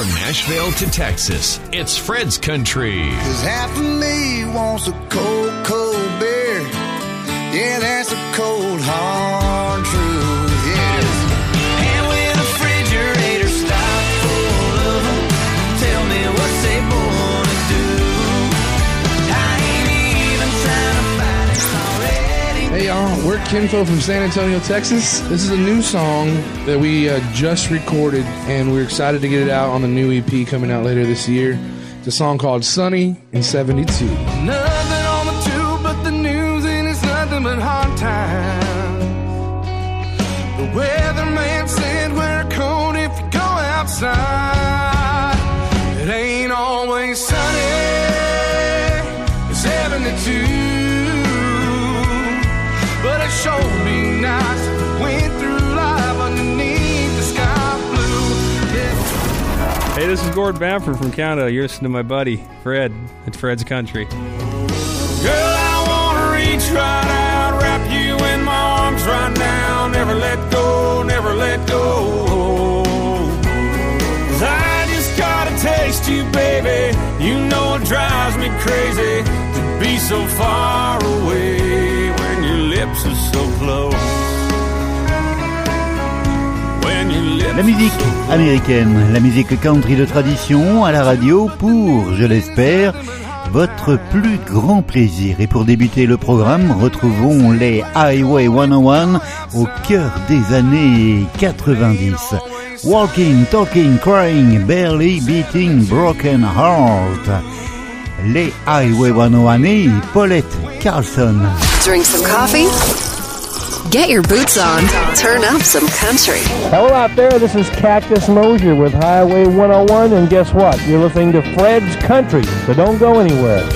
From Nashville to Texas, it's Fred's Country. Cause half of me wants a cold, cold beer. Yeah, that's a cold, hard Kinfo from San Antonio, Texas. This is a new song that we uh, just recorded, and we're excited to get it out on the new EP coming out later this year. It's a song called Sunny in 72. Nothing on the tube but the news, and it's nothing but hard times. The weatherman said wear a coat if you go outside. Hey, this is Gord Bamford from Canada. You're listening to my buddy, Fred. It's Fred's Country. Girl, I wanna reach right out, wrap you in my arms right now. Never let go, never let go. 'Cause I just gotta taste you, baby. You know it drives me crazy to be so far away La musique américaine, la musique country de tradition à la radio pour, je l'espère, votre plus grand plaisir. Et pour débuter le programme, retrouvons les Highway 101 au cœur des années 90. Walking, talking, crying, barely beating, broken heart. Les Highway 101 et Paulette Carlson. Drink some coffee. Get your boots on. Turn up some country. Hello out there, this is Cactus Moser with Highway 101, and guess what? You're listening to Fred's Country, so don't go anywhere.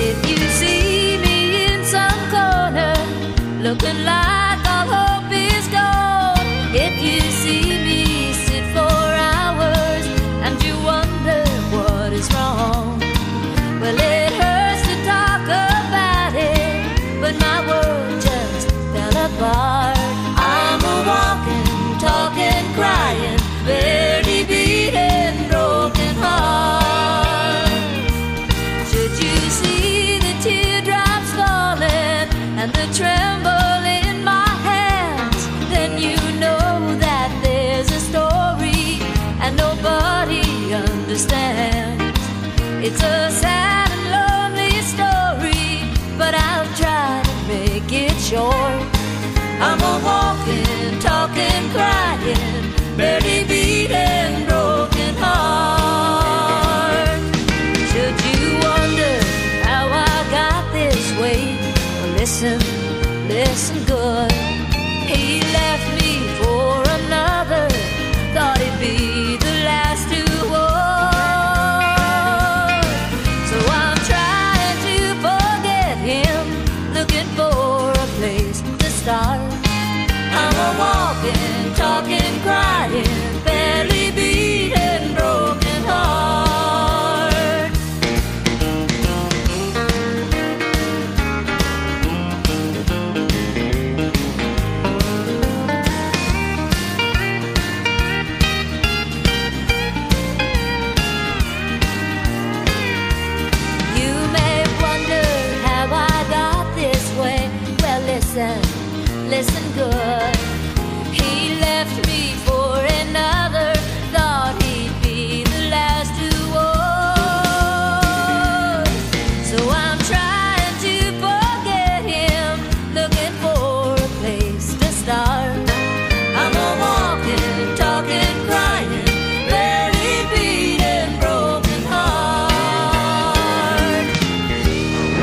Listen, listen good. He left me for another, thought he'd be the last. So I'm trying to forget him, looking for a place to start. I'm a walking, talking, crying, barely beating, broken heart.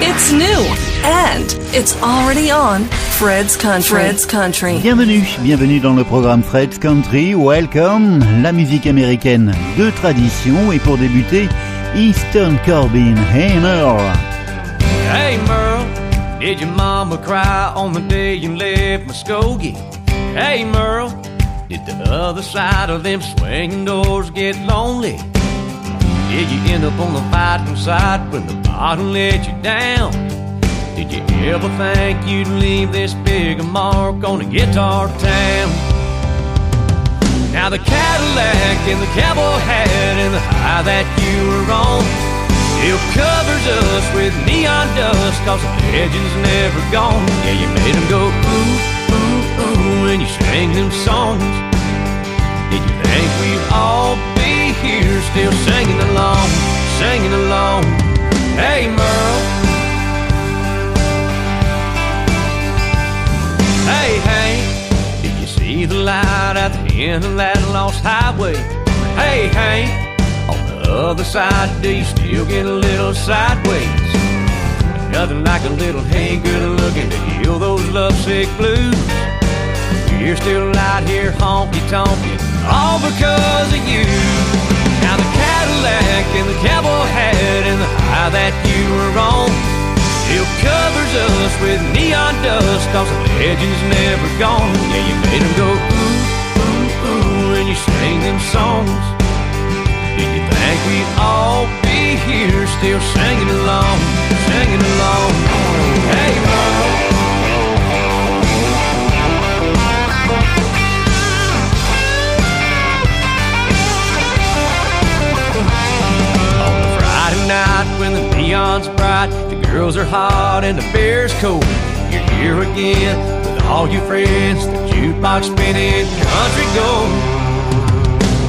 It's new and it's already on Fred's Country. Fred's Country. Bienvenue, bienvenue dans le programme Fred's Country. Welcome, la musique américaine de tradition. Et pour débuter, Eastern Corbin, Hey Merle. Hey Merle, did your mama cry on the day you left Muskogee? Hey Merle, did the other side of them swinging doors get lonely? Did you end up on the fighting side when the bottom let you down? Did you ever think you'd leave this big mark on a guitar town? Now the Cadillac and the cowboy hat and the high that you were on still covers us with neon dust cause the legend's never gone. Yeah, you made them go ooh, ooh, ooh when you sang them songs. Did you think we'd all be here still singing along, singing along? Hey, Merle. Hey, hey, did you see the light at the end of that lost highway? Hey, hey, on the other side, do you still get a little sideways? Nothing like a little hey, good looking to heal those lovesick blues. You're still out here honky tonkin', all because of you. Now the Cadillac and the cowboy hat and the high that you were on still covers us with neon dust cause the legend's never gone. Yeah, you made them go ooh, ooh, ooh when you sang them songs. Did you think we'd all be here still singing along, singing along? Hey, Merle. Neon's bright, the girls are hot and the beer's cold. You're here again with all your friends, the jukebox spinning, country gold.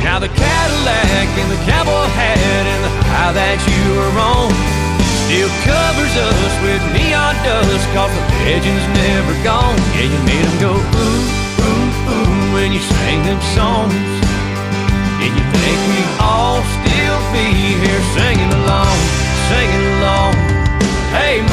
Now the Cadillac and the cowboy hat and the high that you were on still covers us with neon dust cause the legend's never gone. Yeah, you made them go ooh, ooh, ooh when you sang them songs. And you think we'd all still be here singing along, singing along. Hey.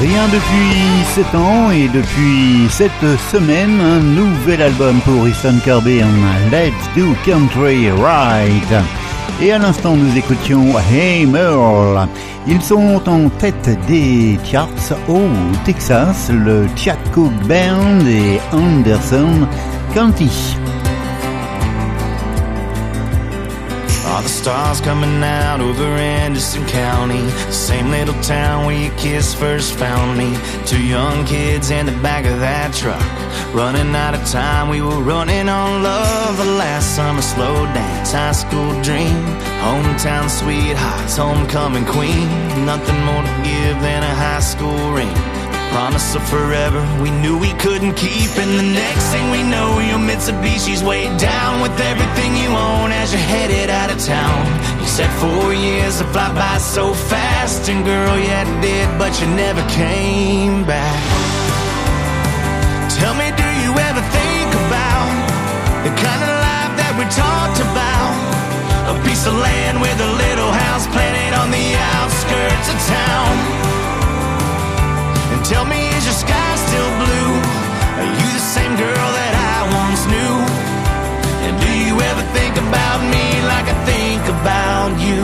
Rien depuis 7 ans et depuis cette semaine, un nouvel album pour Easton Carberry, Let's Do Country Right. Et à l'instant, nous écoutions Hey Merle. Ils sont en tête des charts au Texas, le Chad Cook Band et Anderson County. The stars coming out over Anderson County. The same little town where your kiss first found me. Two young kids in the back of that truck. Running out of time, we were running on love. The last summer slow dance, high school dream. Hometown sweethearts, homecoming queen. Nothing more to give than a high school ring. Promise of forever, we knew we couldn't keep. And the next thing we know, your Mitsubishi's way down with everything you own as you're headed out of town. You said four years to fly by so fast, and girl, yeah, it did, but you never came back. Tell me, do you ever think about the kind of life that we talked about? A piece of land with a little house planted on the outskirts of town. Tell me, is your sky still blue? Are you the same girl that I once knew? And do you ever think about me like I think about you?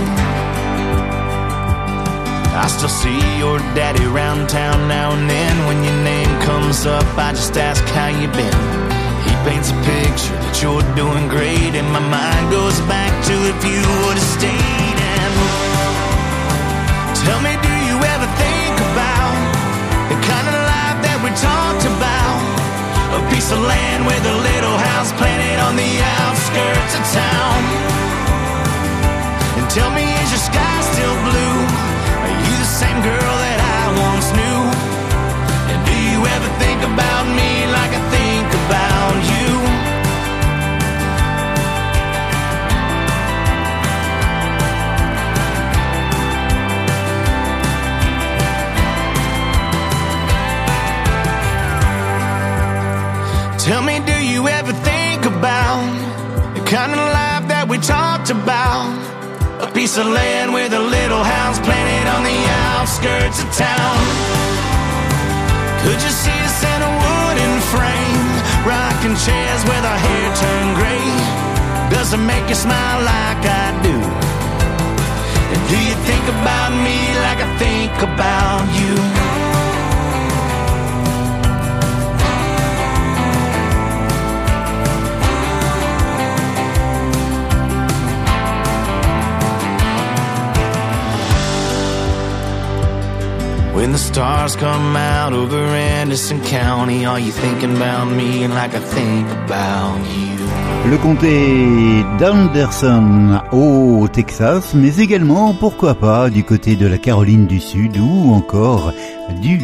I still see your daddy round town now and then. When your name comes up, I just ask how you been. He paints a picture that you're doing great, and my mind goes back to if you would have stayed. And tell me, talked about? A piece of land with a little house planted on the outskirts of town. And tell me, is your sky still blue? Are you the same girl that I once knew? Kind life that we talked about? A piece of land with a little house planted on the outskirts of town. Could you see us in a wooden frame, rocking chairs with our hair turned gray? Does it make you smile like I do? And do you think about me like I think about you? When the stars come out over Anderson County, are you thinking about me like I think about you? Le comté d'Anderson au Texas, mais également, pourquoi pas, du côté de la Caroline du Sud ou encore du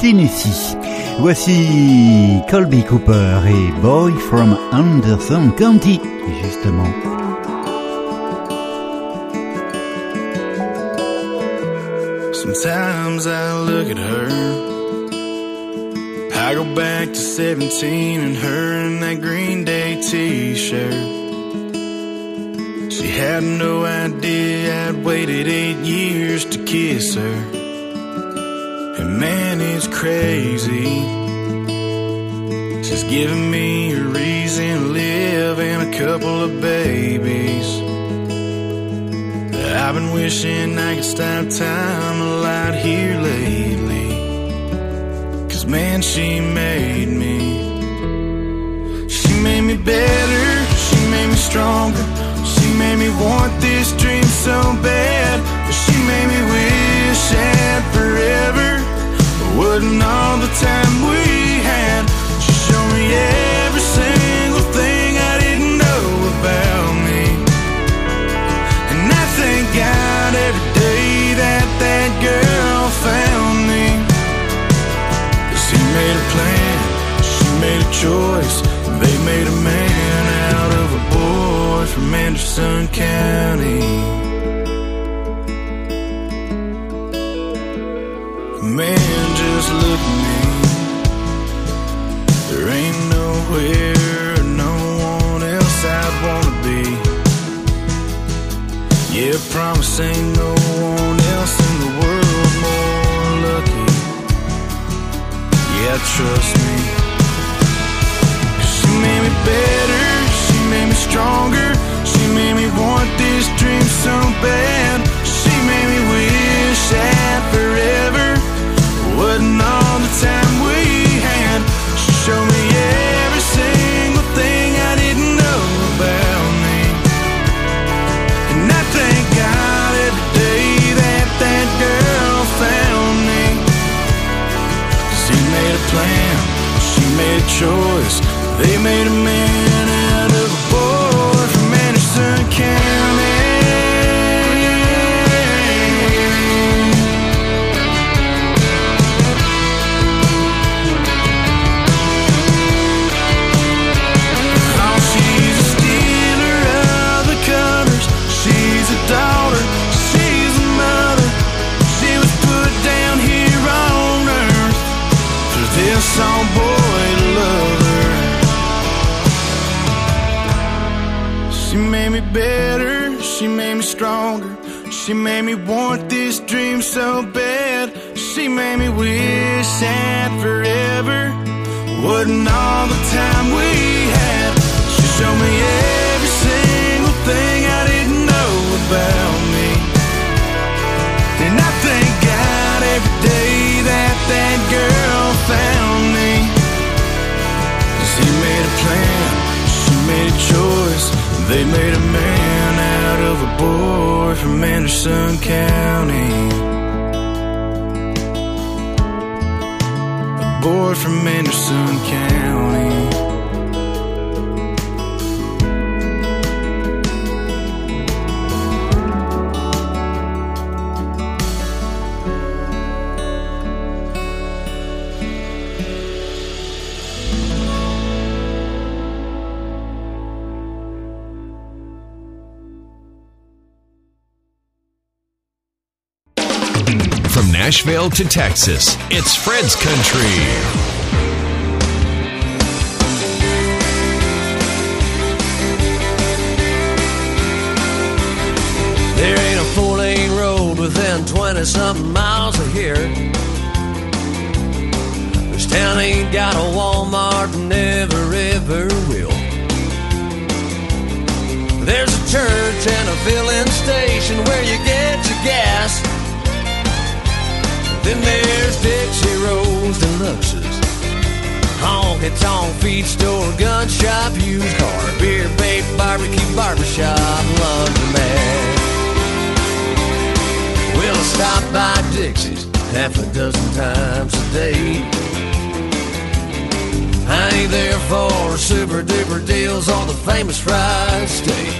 Tennessee. Voici Colby Cooper et Boy from Anderson County, justement. Sometimes I look at her. I go back to 17 and her in that Green Day t shirt. She had no idea I'd waited eight years to kiss her. And man, it's crazy. She's giving me a reason to live and a couple of babies. I've been wishing I could stop time a lot here lately. Cause man, she made me. She made me better, she made me stronger. She made me want this dream so bad. But she made me wish that forever wouldn't all the time we She made me want this dream so bad. She made me wish that forever wasn't all the time we had. She showed me every single thing I didn't know about me. And I thank God every day that that girl found me. Cause he made a plan, she made a choice. They made a man out of a boy from Anderson County. A boy from Anderson County. Nashville to Texas, it's Fred's Country. There ain't a four lane road within 20 something miles of here. This town ain't got a Walmart, never ever will. There's a church and a filling station where you get your gas. Then there's Dixie Rose Deluxes. Honky tonk feed store, gun shop, used car, beer bait, barbecue, barbershop, laundromat. We'll stop by Dixie's half a dozen times a day. I ain't there for super duper deals or the famous fried steak.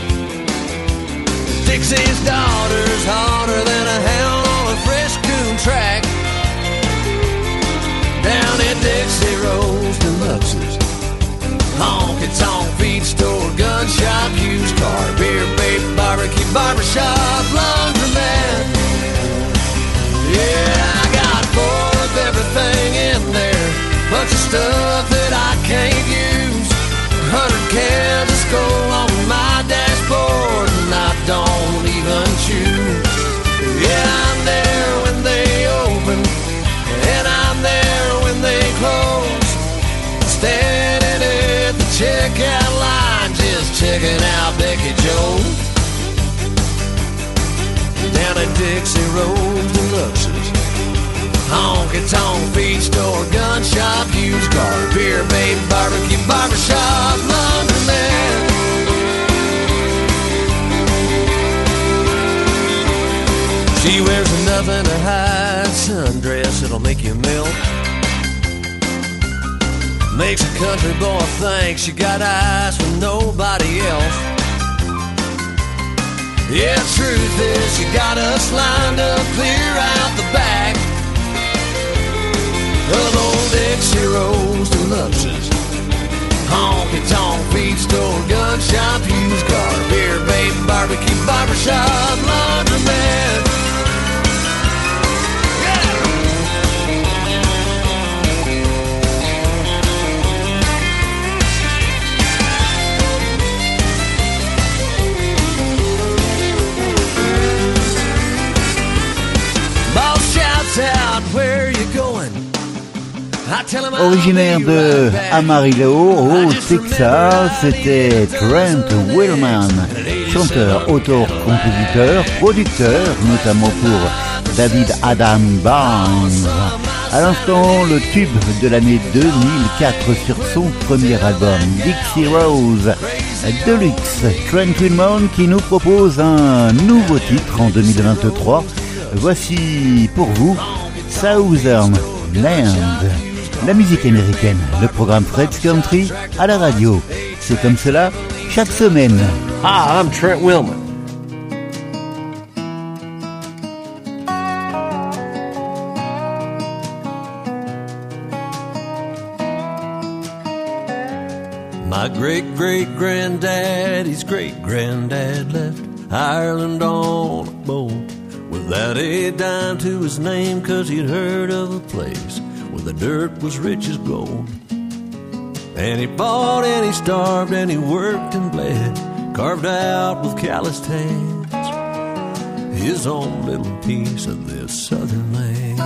Dixie's daughter's harder than a hound on a fresh coon track. Dixie Rose Deluxe's. Honky tonk feed store, gun shop, used car, beer, babe, barbecue, barbershop, laundromat. Yeah, I got four of everything in there. Bunch of stuff that I can't use. Hundred cans of skull on checking out Becky Joe. Down at Dixie Rose Deluxe's. Honky tonk feed store, gun shop, used car, beer, babe, barbecue, barbershop, laundromat. She wears nothing to hide sundress that'll make you melt. Makes a country boy think she got eyes for nobody else. Yeah, truth is, you got us lined up clear out the back of old Dixie Rose Deluxe's. Honky tonk feed store, gun shop, used car, beer, babe, barbecue, barbershop, laundromat. Originaire de. Amarillo, au Texas, c'était Trent Willman, chanteur, auteur, compositeur, producteur, notamment pour David Adam Barnes. À l'instant, le tube de l'année 2004 sur son premier album, Dixie Rose Deluxe. Trent Willman qui nous propose un nouveau titre en 2023. Voici pour vous Southern Land. La musique américaine, le programme Fred's Country à la radio. C'est comme cela chaque semaine. Hi, I'm Trent Willman. My great great granddaddy's great granddad left Ireland on a boat without a dime to his name, cause he'd heard of a place where the dirt was rich as gold. And he fought and he starved and he worked and bled, carved out with calloused hands his own little piece of this southern land.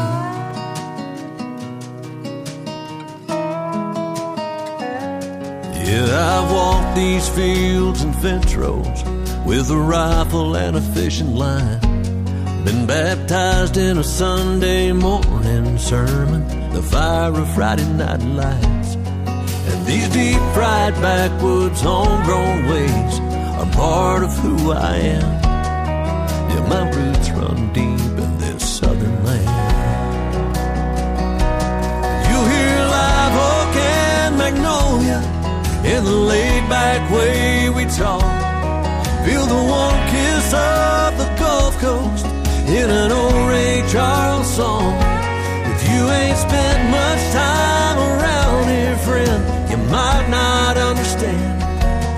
Yeah, I've walked these fields and fence rows with a rifle and a fishing line. Been baptized in a Sunday morning sermon, the fire of Friday night lights. And these deep fried backwoods homegrown ways are part of who I am. Yeah, my roots run deep in this southern land. You hear live oak and magnolia in the laid back way Charles song. If you ain't spent much time around here, friend, you might not understand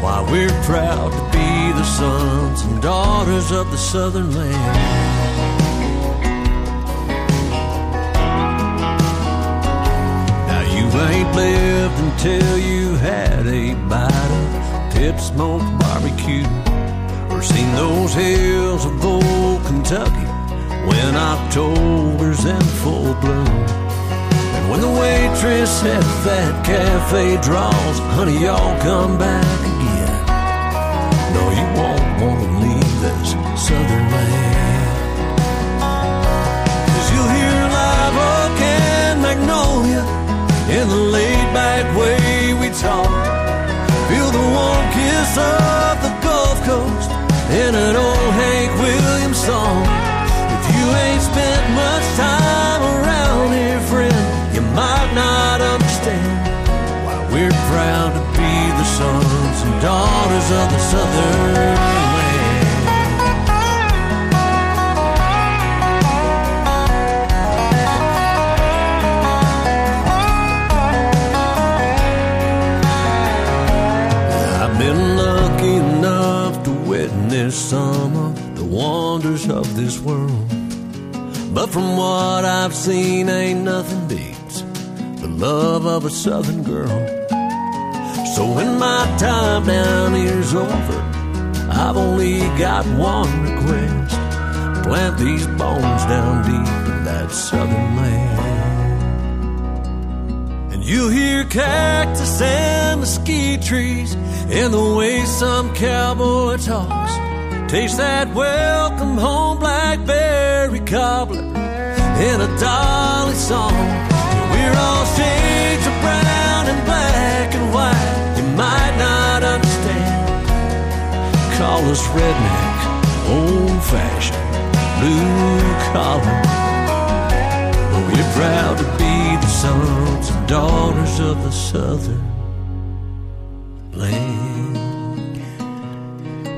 why we're proud to be the sons and daughters of the southern land. Now you ain't lived until you had a bite of pit smoked barbecue or seen those hills of old Kentucky when October's in full bloom. And when the waitress at that cafe draws, honey, y'all come back again. No, you won't want to leave this southern land. Cause you'll hear live oak and magnolia in the laid back way we talk. Feel the warm kiss of the Gulf Coast in an old Hank Williams song spent much time around here, friend, you might not understand why we're proud to be the sons and daughters of the Southern land. I've been lucky enough to witness some of the wonders of this world but from what I've seen, ain't nothing beats the love of a southern girl. So when my time down here's over, I've only got one request. Plant these bones down deep in that southern land. And you hear cactus and mesquite trees and the way some cowboy talks. Taste that welcome home blackberry cobbler in a dolly song. We're all shades of brown and black and white. You might not understand. Call us redneck, old fashioned, blue collar. But we're proud to be the sons and daughters of the southern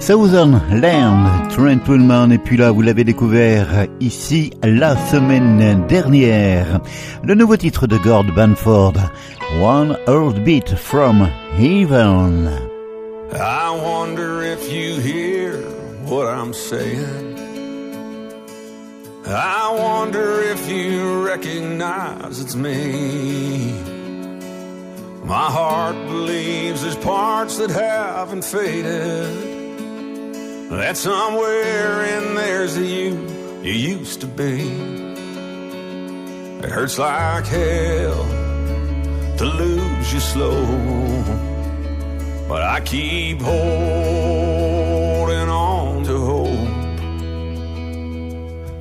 Southern Land, Trent Pullman, et puis là, vous l'avez découvert ici la semaine dernière. Le nouveau titre de Gord Banford, One Heartbeat from Heaven. I wonder if you hear what I'm saying. I wonder if you recognize it's me. My heart believes there's parts that haven't faded. That somewhere in there's the you you used to be. It hurts like hell to lose you slow. But I keep holding on to hope.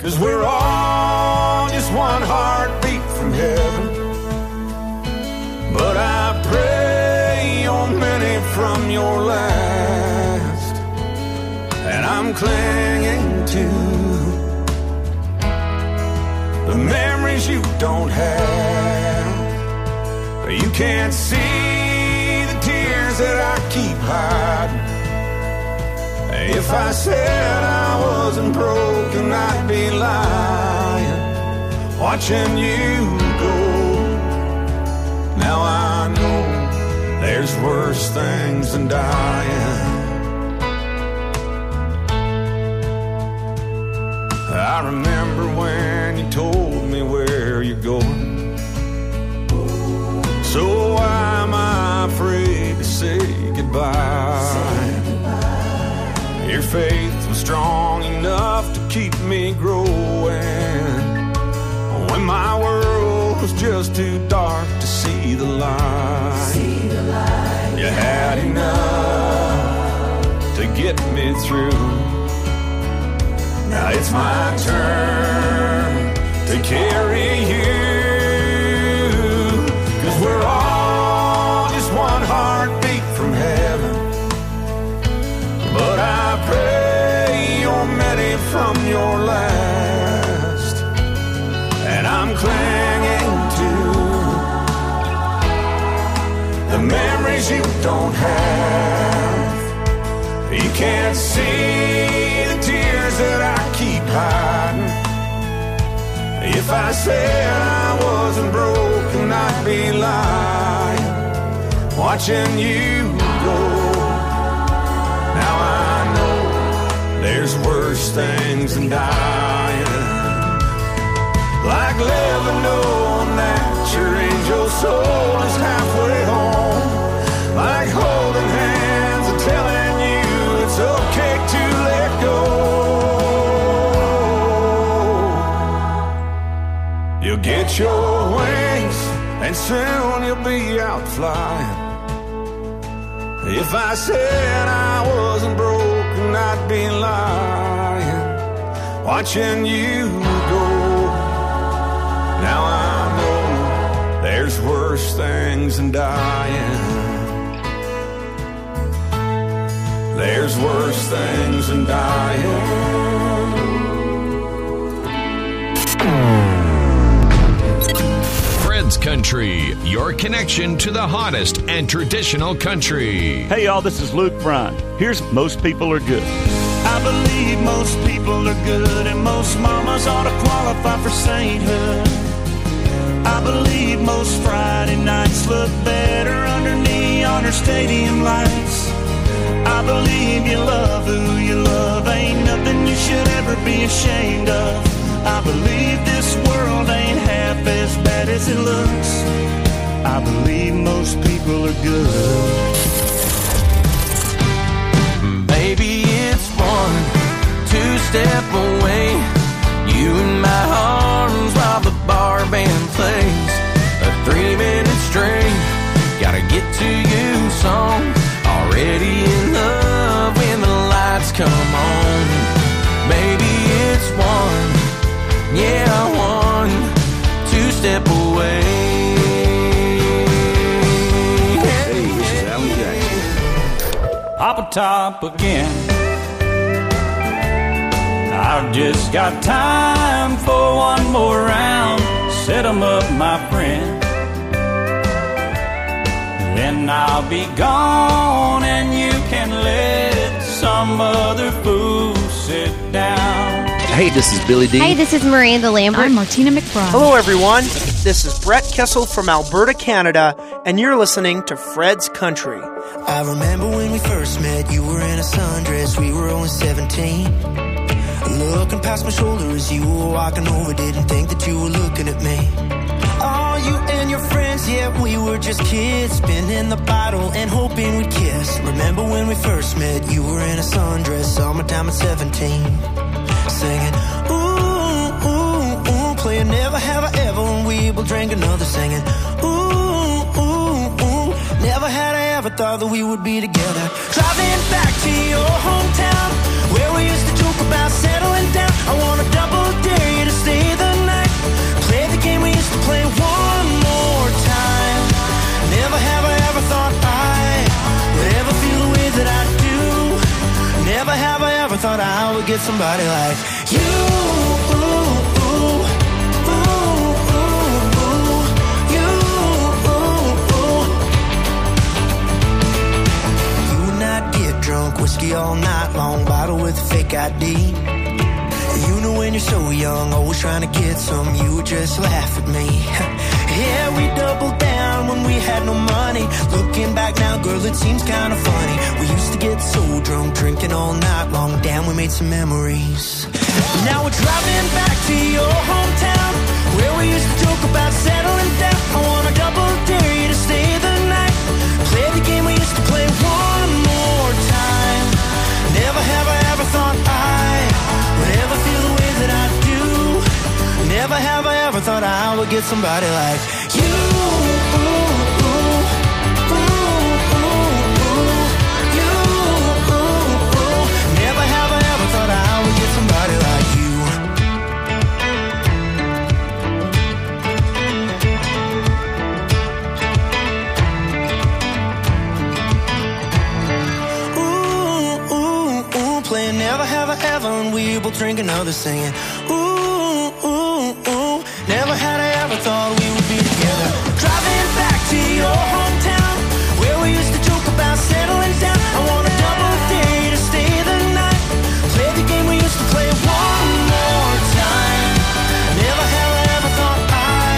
Cause we're all just one heartbeat from heaven. But I pray you're many from your last. I'm clinging to the memories you don't have. You can't see the tears that I keep hiding. If I said I wasn't broken, I'd be lying. Watching you go. Now I know there's worse things than dying. I remember when you told me where you're going. So why am I afraid to say goodbye? Your faith was strong enough to keep me growing. When my world was just too dark to see the light. You had enough to get me through. Now it's my turn to carry you. Cause we're all just one heartbeat from heaven. But I pray you're many from your last. And I'm clinging to the memories you don't have. You can't see If I said I wasn't broken, I'd be lying. Watching you go. Now I know there's worse things than dying. Like living knowing that your angel soul is halfway home. Like holding hands and telling you it's okay to let go. You'll get your wings and soon you'll be out flying. If I said I wasn't broken, I'd be lying. Watching you go. Now I know there's worse things than dying. There's worse things than dying. Fred's Country, your connection to the hottest and traditional country. Hey, y'all, this is Luke Bryan. Here's Most People Are Good. I believe most people are good and most mamas ought to qualify for sainthood. I believe most Friday nights look better under neon or stadium lights. I believe you love who you love, ain't nothing you should ever be ashamed of. I believe as bad as it looks. I believe most people are good. Baby, it's one, two step away. You in my arms while the bar band plays. A three minute string, gotta get to you song. Already in love when the lights come on. Baby, it's one, yeah, one, step away. Hey, this is Alan Jackson. Papa Top again. I've just got time for one more round. Set 'em up, my friend. Then I'll be gone and you can let some other fool sit down. Hey, this is Billy D. Hey, this is Miranda Lambert. I'm Martina McBride. Hello, everyone. This is Brett Kissel from Alberta, Canada, and you're listening to Fred's Country. I remember when we first met, you were in a sundress, we were only 17. Looking past my shoulder as you were walking over, didn't think that you were looking at me. Oh, you and your friends, yeah, we were just kids, spinning the bottle and hoping we'd kiss. Remember when we first met, you were in a sundress, summertime at 17. Singing, ooh, ooh, ooh, playing never have I ever, and we will drink another singing, ooh, ooh, ooh, never had I ever thought that we would be together. Driving back to your hometown, where we used to joke about settling down. I wanna double dare you to stay the night. Play the game we used to play thought I would get somebody like you. Drunk, whiskey all night long, bottle with a fake ID. You know when you're so young, always trying to get some, you just laugh at me. yeah, we doubled down when we had no money. Looking back now, girl, it seems kinda funny. We used to get so drunk, drinking all night long. Damn, we made some memories. Now we're driving back to your hometown, where we used to joke about settling Never have I ever thought I would get somebody like you. Never have I ever thought I would get somebody like you. Thought we would be together. Driving back to your hometown, where we used to joke about settling down. I wanna double dare you to stay the night. Play the game we used to play one more time. Never have I ever thought I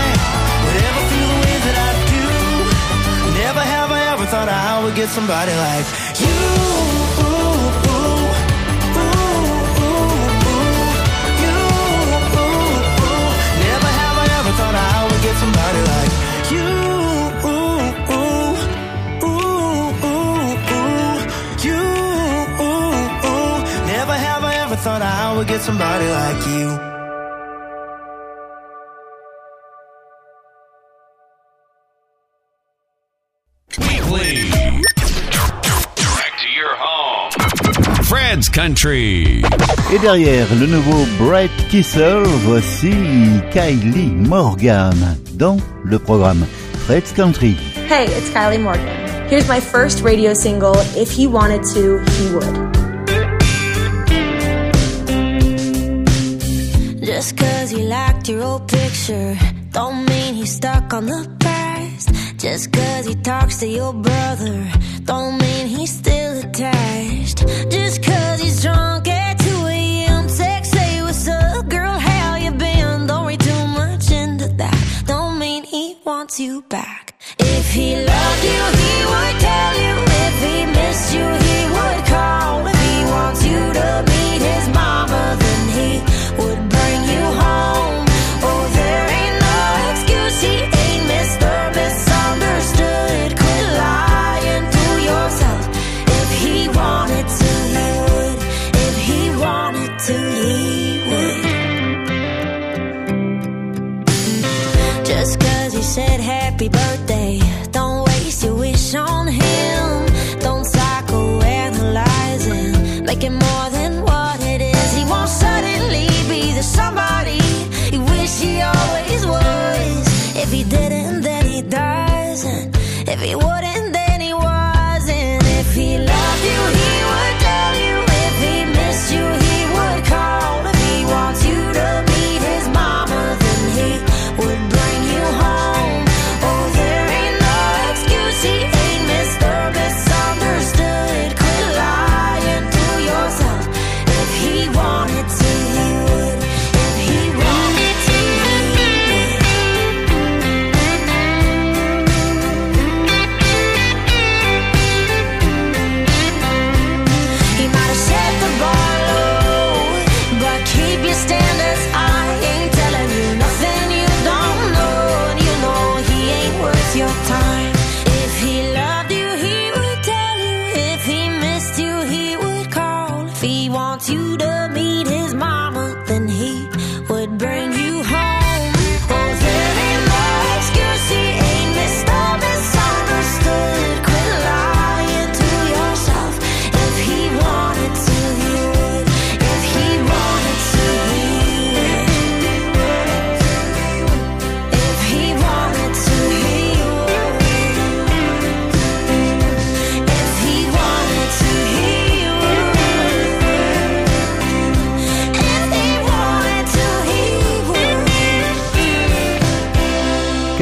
would ever feel the way that I do. Never have I ever thought I would get somebody like Somebody like you. Weekly. Back to your home. Fred's Country. Et derrière le nouveau Brett Kissel, voici Kylie Morgan dans le programme Fred's Country. Hey, it's Kylie Morgan. Here's my first radio single, If He Wanted to, He Would. Just cause you liked your old picture don't mean he's stuck on the past. Just cause he talks to your brother, don't mean he's still attached. Just cause he's drunk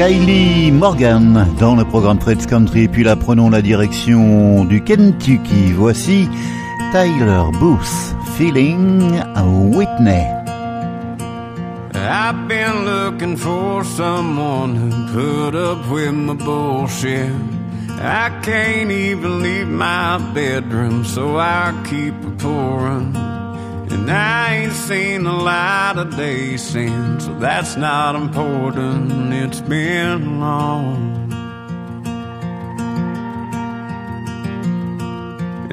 Kylie Morgan dans le programme Fred's Country, puis là prenons la direction du Kentucky. Voici Tyler Booth, Feeling Whitney. I've been looking for someone who put up with my bullshit. I can't even leave my bedroom, so I keep pouring. And I ain't seen the light of day since, so that's not important. It's been long.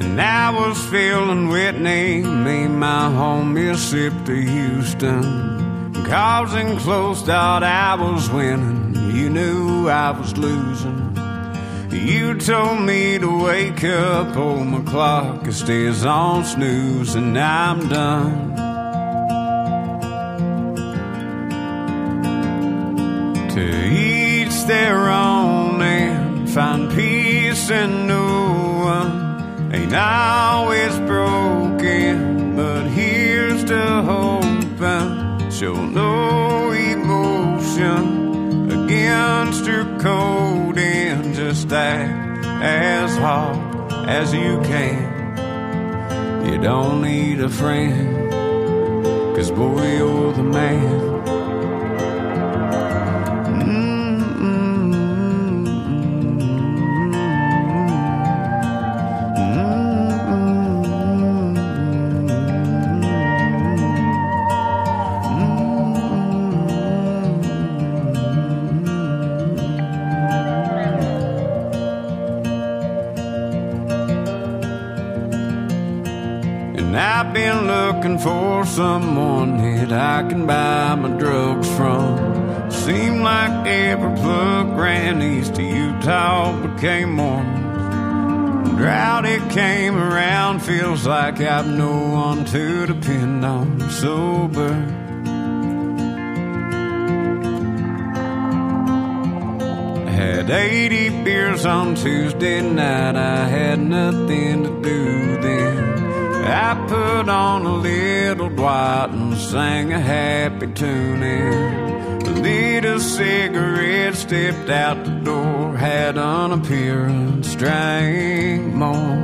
And I was feeling Whitney, made my home Mississippi to Houston. Causing close, thought I was winning. You knew I was losing. You told me to wake up, oh my clock, it stays on snooze, and I'm done. To each their own and find peace in no one. Ain't always broken, but here's to hoping. Show no emotion your code and just act as hard as you can. You don't need a friend, cause boy, you're the man. Became Mormon. Drought it came around, feels like I've no one to depend on. Sober. I had 80 beers on Tuesday night, I had nothing to do then. I put on a little Dwight and sang a happy tune in. lit a cigarette, stepped out the door, had an appearance, drank more.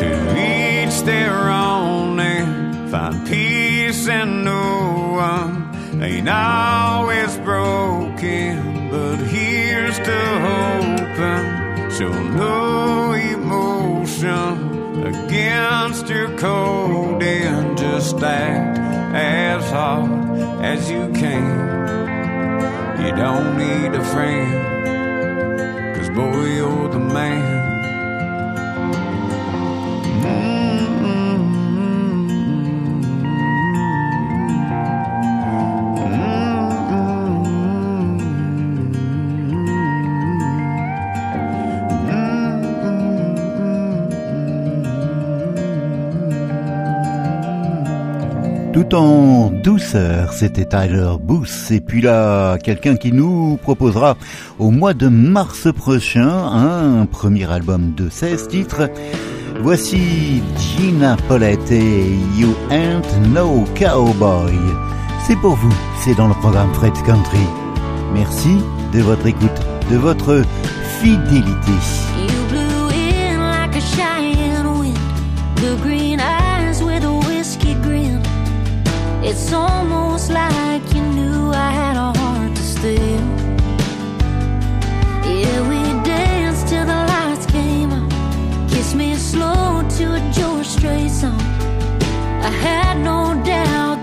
To each their own and find peace and no one ain't always broken, but here's to hoping show no emotion against your code and just act as hard as you can. Don't need a friend, cause boy, you're the man. En douceur, c'était Tyler Booth. Et puis là, quelqu'un qui nous proposera au mois de mars prochain un premier album de 16 titres. Voici Gina Paulette et You Ain't No Cowboy. C'est pour vous, c'est dans le programme Fred's Country. Merci de votre écoute, de votre fidélité. You blew in like a It's almost like you knew I had a heart to steal. Yeah, we danced till the lights came on. Kiss me slow to a George Strait song. I had no doubt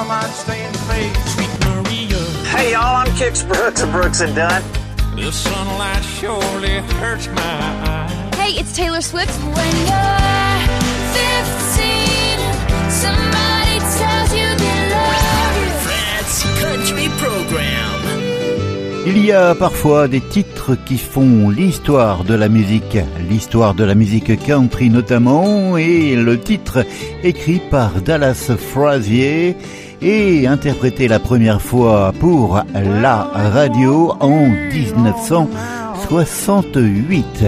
Stay in. Sweet Maria. Hey y'all, I'm Kix Brooks of Brooks and Dunn. The sunlight surely hurts my eyes. Hey, it's Taylor Swift. When you're 15, somebody tells you they love you. Fred's Country Program. Il y a parfois des titres qui font l'histoire de la musique, l'histoire de la musique country notamment, et le titre écrit par Dallas Frazier et interprété la première fois pour la radio en 1968.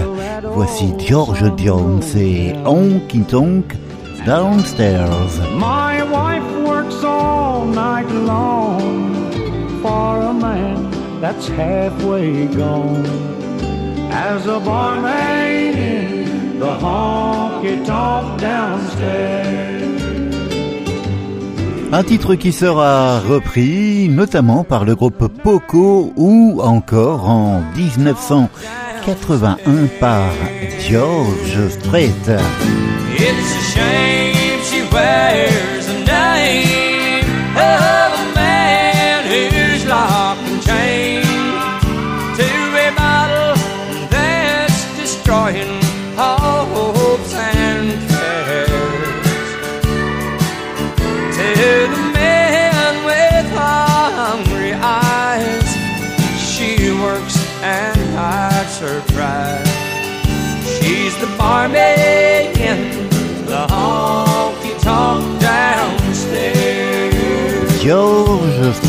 Voici George Jones et Honky Tonk Downstairs. My wife works all night long for a man that's halfway gone. As a barmaid in the honky tonk downstairs. Un titre qui sera repris notamment par le groupe Poco ou encore en 1981 par George Strait.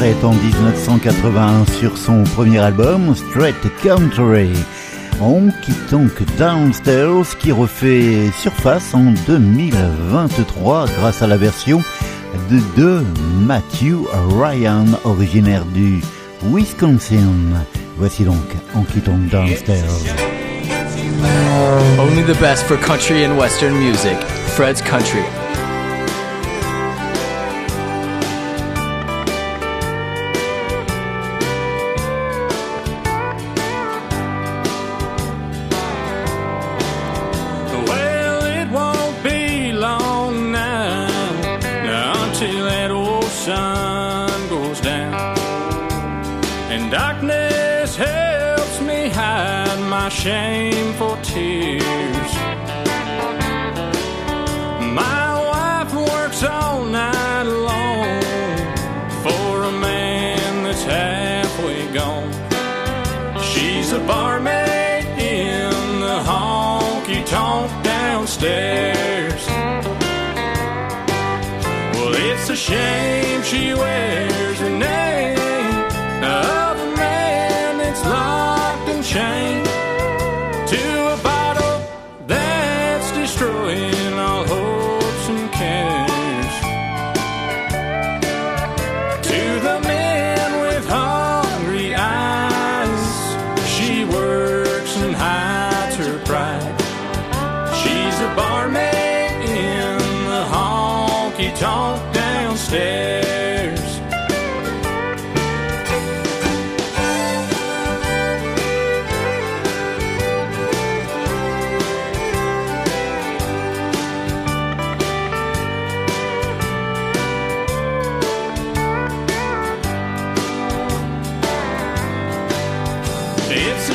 En 1981 sur son premier album Straight Country. Honky Tonk Downstairs qui refait surface en 2023 grâce à la version de, Matthew Ryan originaire du Wisconsin. Voici donc Honky Tonk Downstairs. Only the best for country and western music. Fred's Country.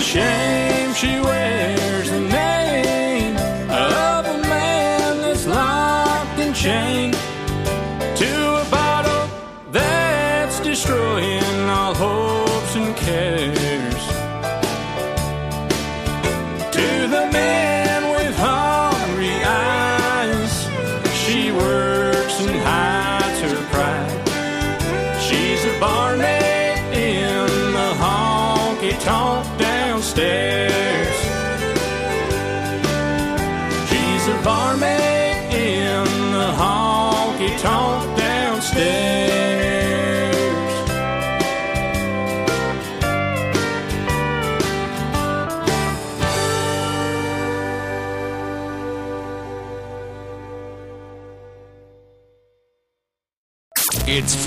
Shame she wears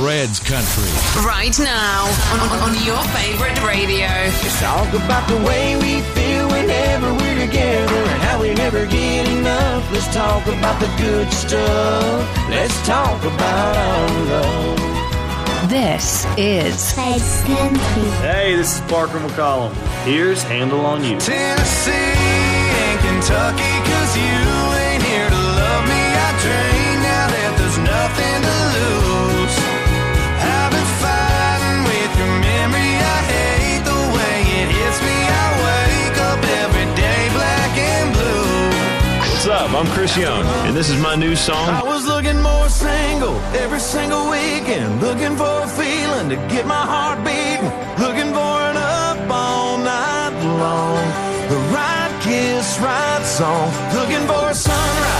Fred's Country. Right now on, on your favorite radio. Let's talk about the way we feel whenever we're together and how we never get enough. Let's talk about the good stuff. Let's talk about our love. This is Fred's Country. Hey, this is Parker McCollum. Here's Handle on You. Tennessee and Kentucky, cause you ain't here to love me. I drain I'm Chris Young, and this is my new song. I was looking more single every single weekend, looking for a feeling to get my heart beating, looking for an up all night long. The right kiss, right song, looking for a sunrise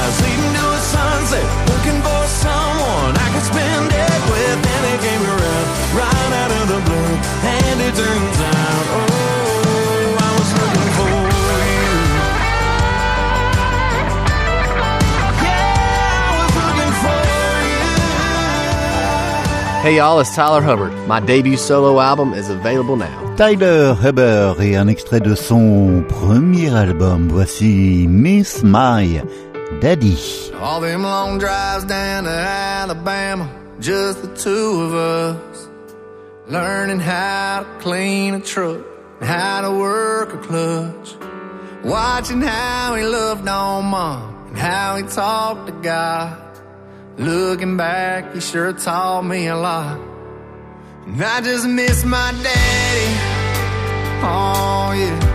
Hey y'all, it's Tyler Hubbard. My debut solo album is available now. Tyler Hubbard et un extrait de son premier album. Voici Miss My Daddy. All them long drives down to Alabama, just the two of us. Learning how to clean a truck, and how to work a clutch. Watching how he loved on mom, and how he talked to God. Looking back, he sure taught me a lot. And I just miss my daddy. Oh, yeah.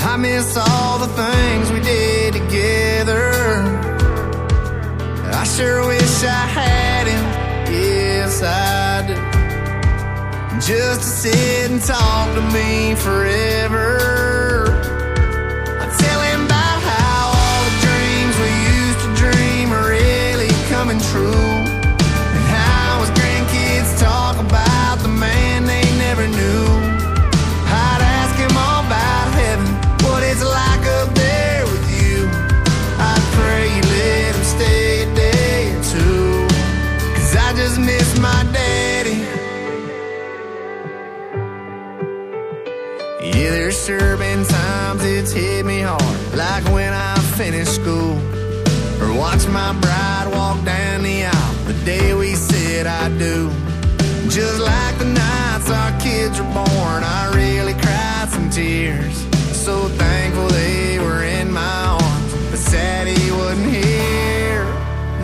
I miss all the things we did together. I sure wish I had him. Yes, I do. Just to sit and talk to me forever. Sure been times it's hit me hard, like when I finished school. Or watch my bride walk down the aisle the day we said I do. Just like the nights our kids were born, I really cried some tears. So thankful they were in my arms, but sad he wasn't here.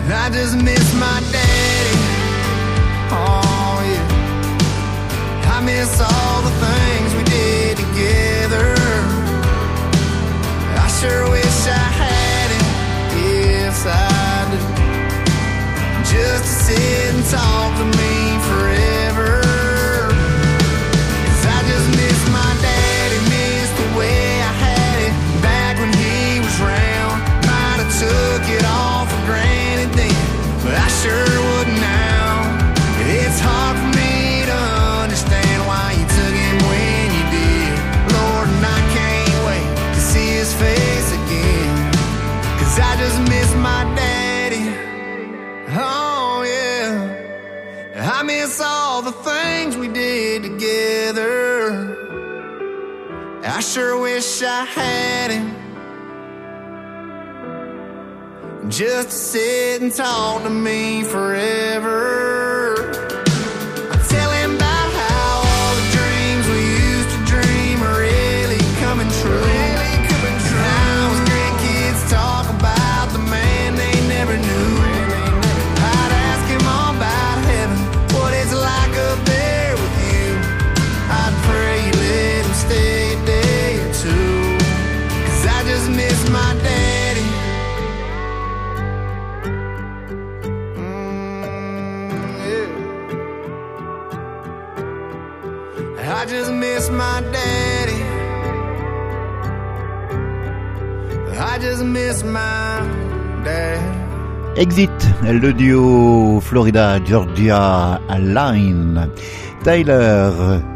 I just miss my daddy. Oh, yeah. I miss all sure wish I had him. Yes, I do. Just to sit and talk to the things we did together. I sure wish I had him. Just to sit and talk to me forever. I just my. Exit, le duo Florida-Georgia Line. Tyler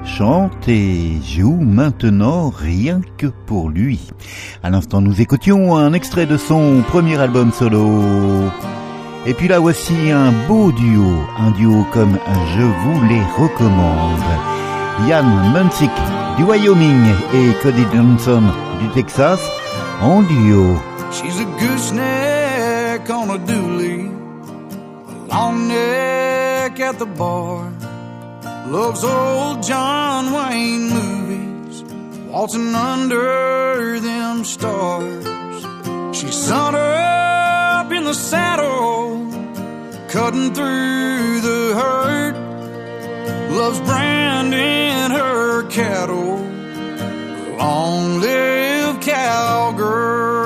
chante et joue maintenant rien que pour lui. À l'instant, nous écoutions un extrait de son premier album solo. Et puis là voici un beau duo, un duo comme je vous les recommande. Ian Munsick du Wyoming et Cody Johnson du Texas en duo. She's a gooseneck on a dually, a long neck at the bar. Loves old John Wayne movies, waltzing under them stars. She's sun up in the saddle, cutting through the herd. Loves branding her cattle. Long live cowgirls.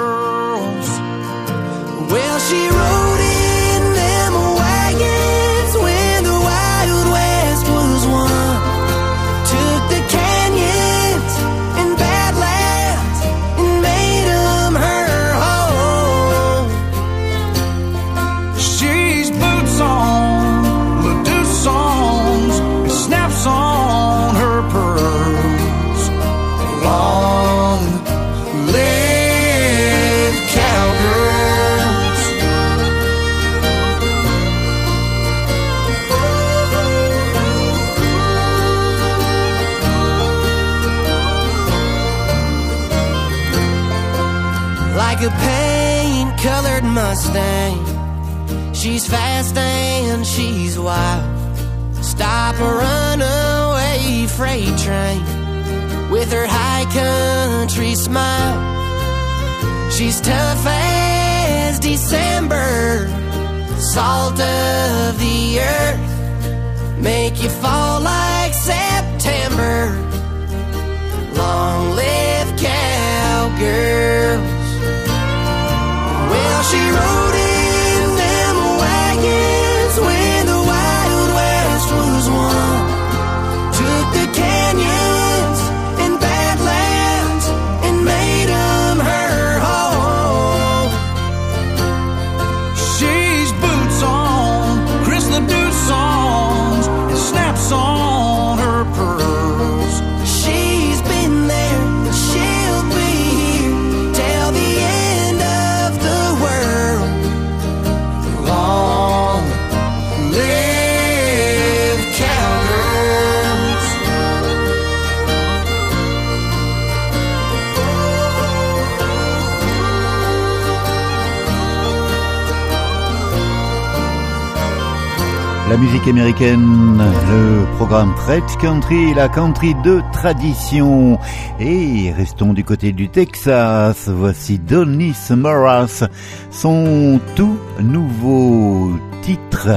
She's fast and she's wild. Stop a runaway freight train with her high country smile. She's tough as December, salt of the earth, make you fall like September. Long live cowgirls. Well, she rode musique américaine, le programme Fred Country, la country de tradition. Et restons du côté du Texas. Voici Donny Morris, son tout nouveau titre.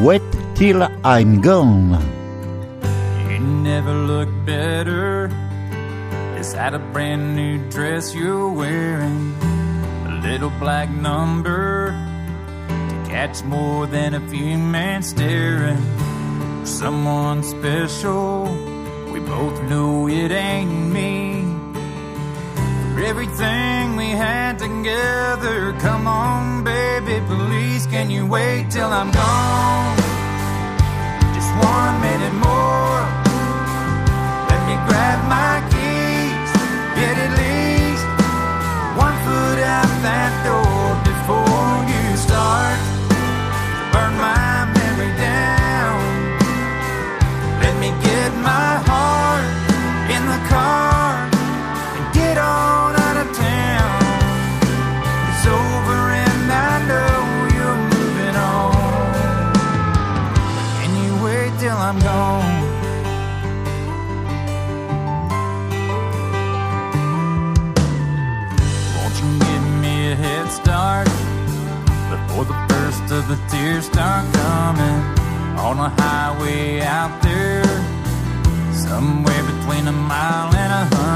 Wait till I'm gone. You never look better. Is that a brand new dress you're wearing? A little black number catch more than a few men staring. Someone special. We both know it ain't me. For everything we had together, come on, baby, please. Can you wait till I'm gone? Just one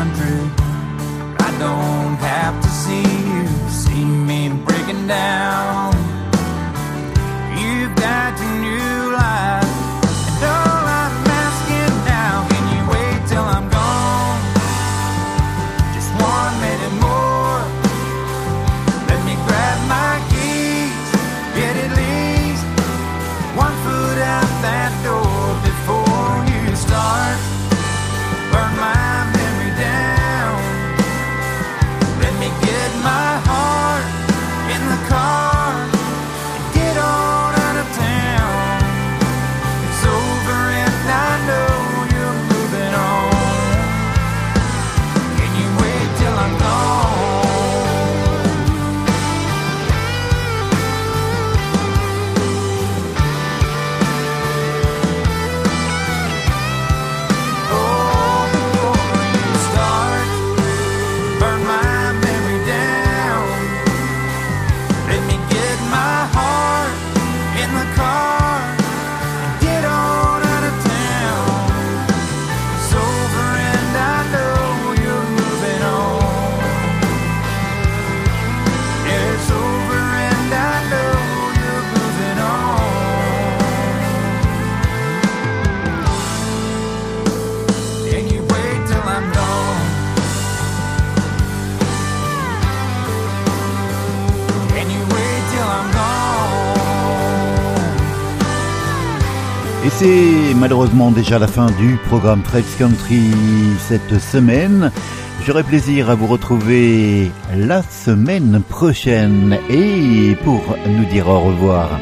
hundred. I don't have to see you see me breaking down. Malheureusement déjà la fin du programme Treks Country cette semaine. J'aurai plaisir à vous retrouver la semaine prochaine et pour nous dire au revoir.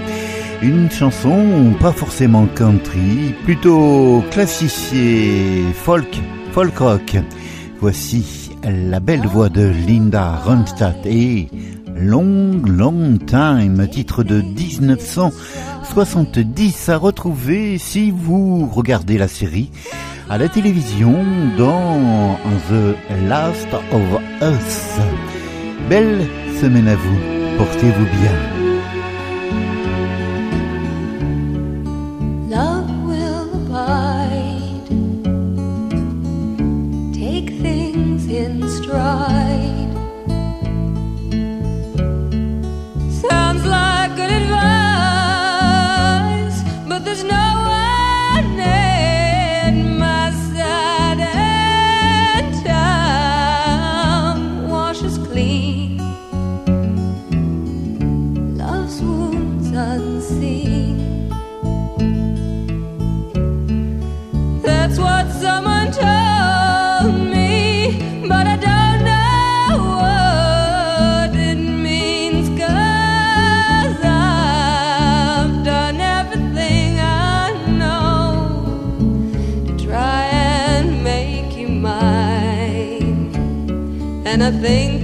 Une chanson pas forcément country, plutôt classifiée folk, folk rock. Voici la belle voix de Linda Ronstadt et Long Long Time, titre de 1970 à retrouver si vous regardez la série à la télévision dans The Last of Us. Belle semaine à vous, portez-vous bien. Unseen. That's what someone told me, but I don't know what it I've done everything I know to try and make you mine. And I think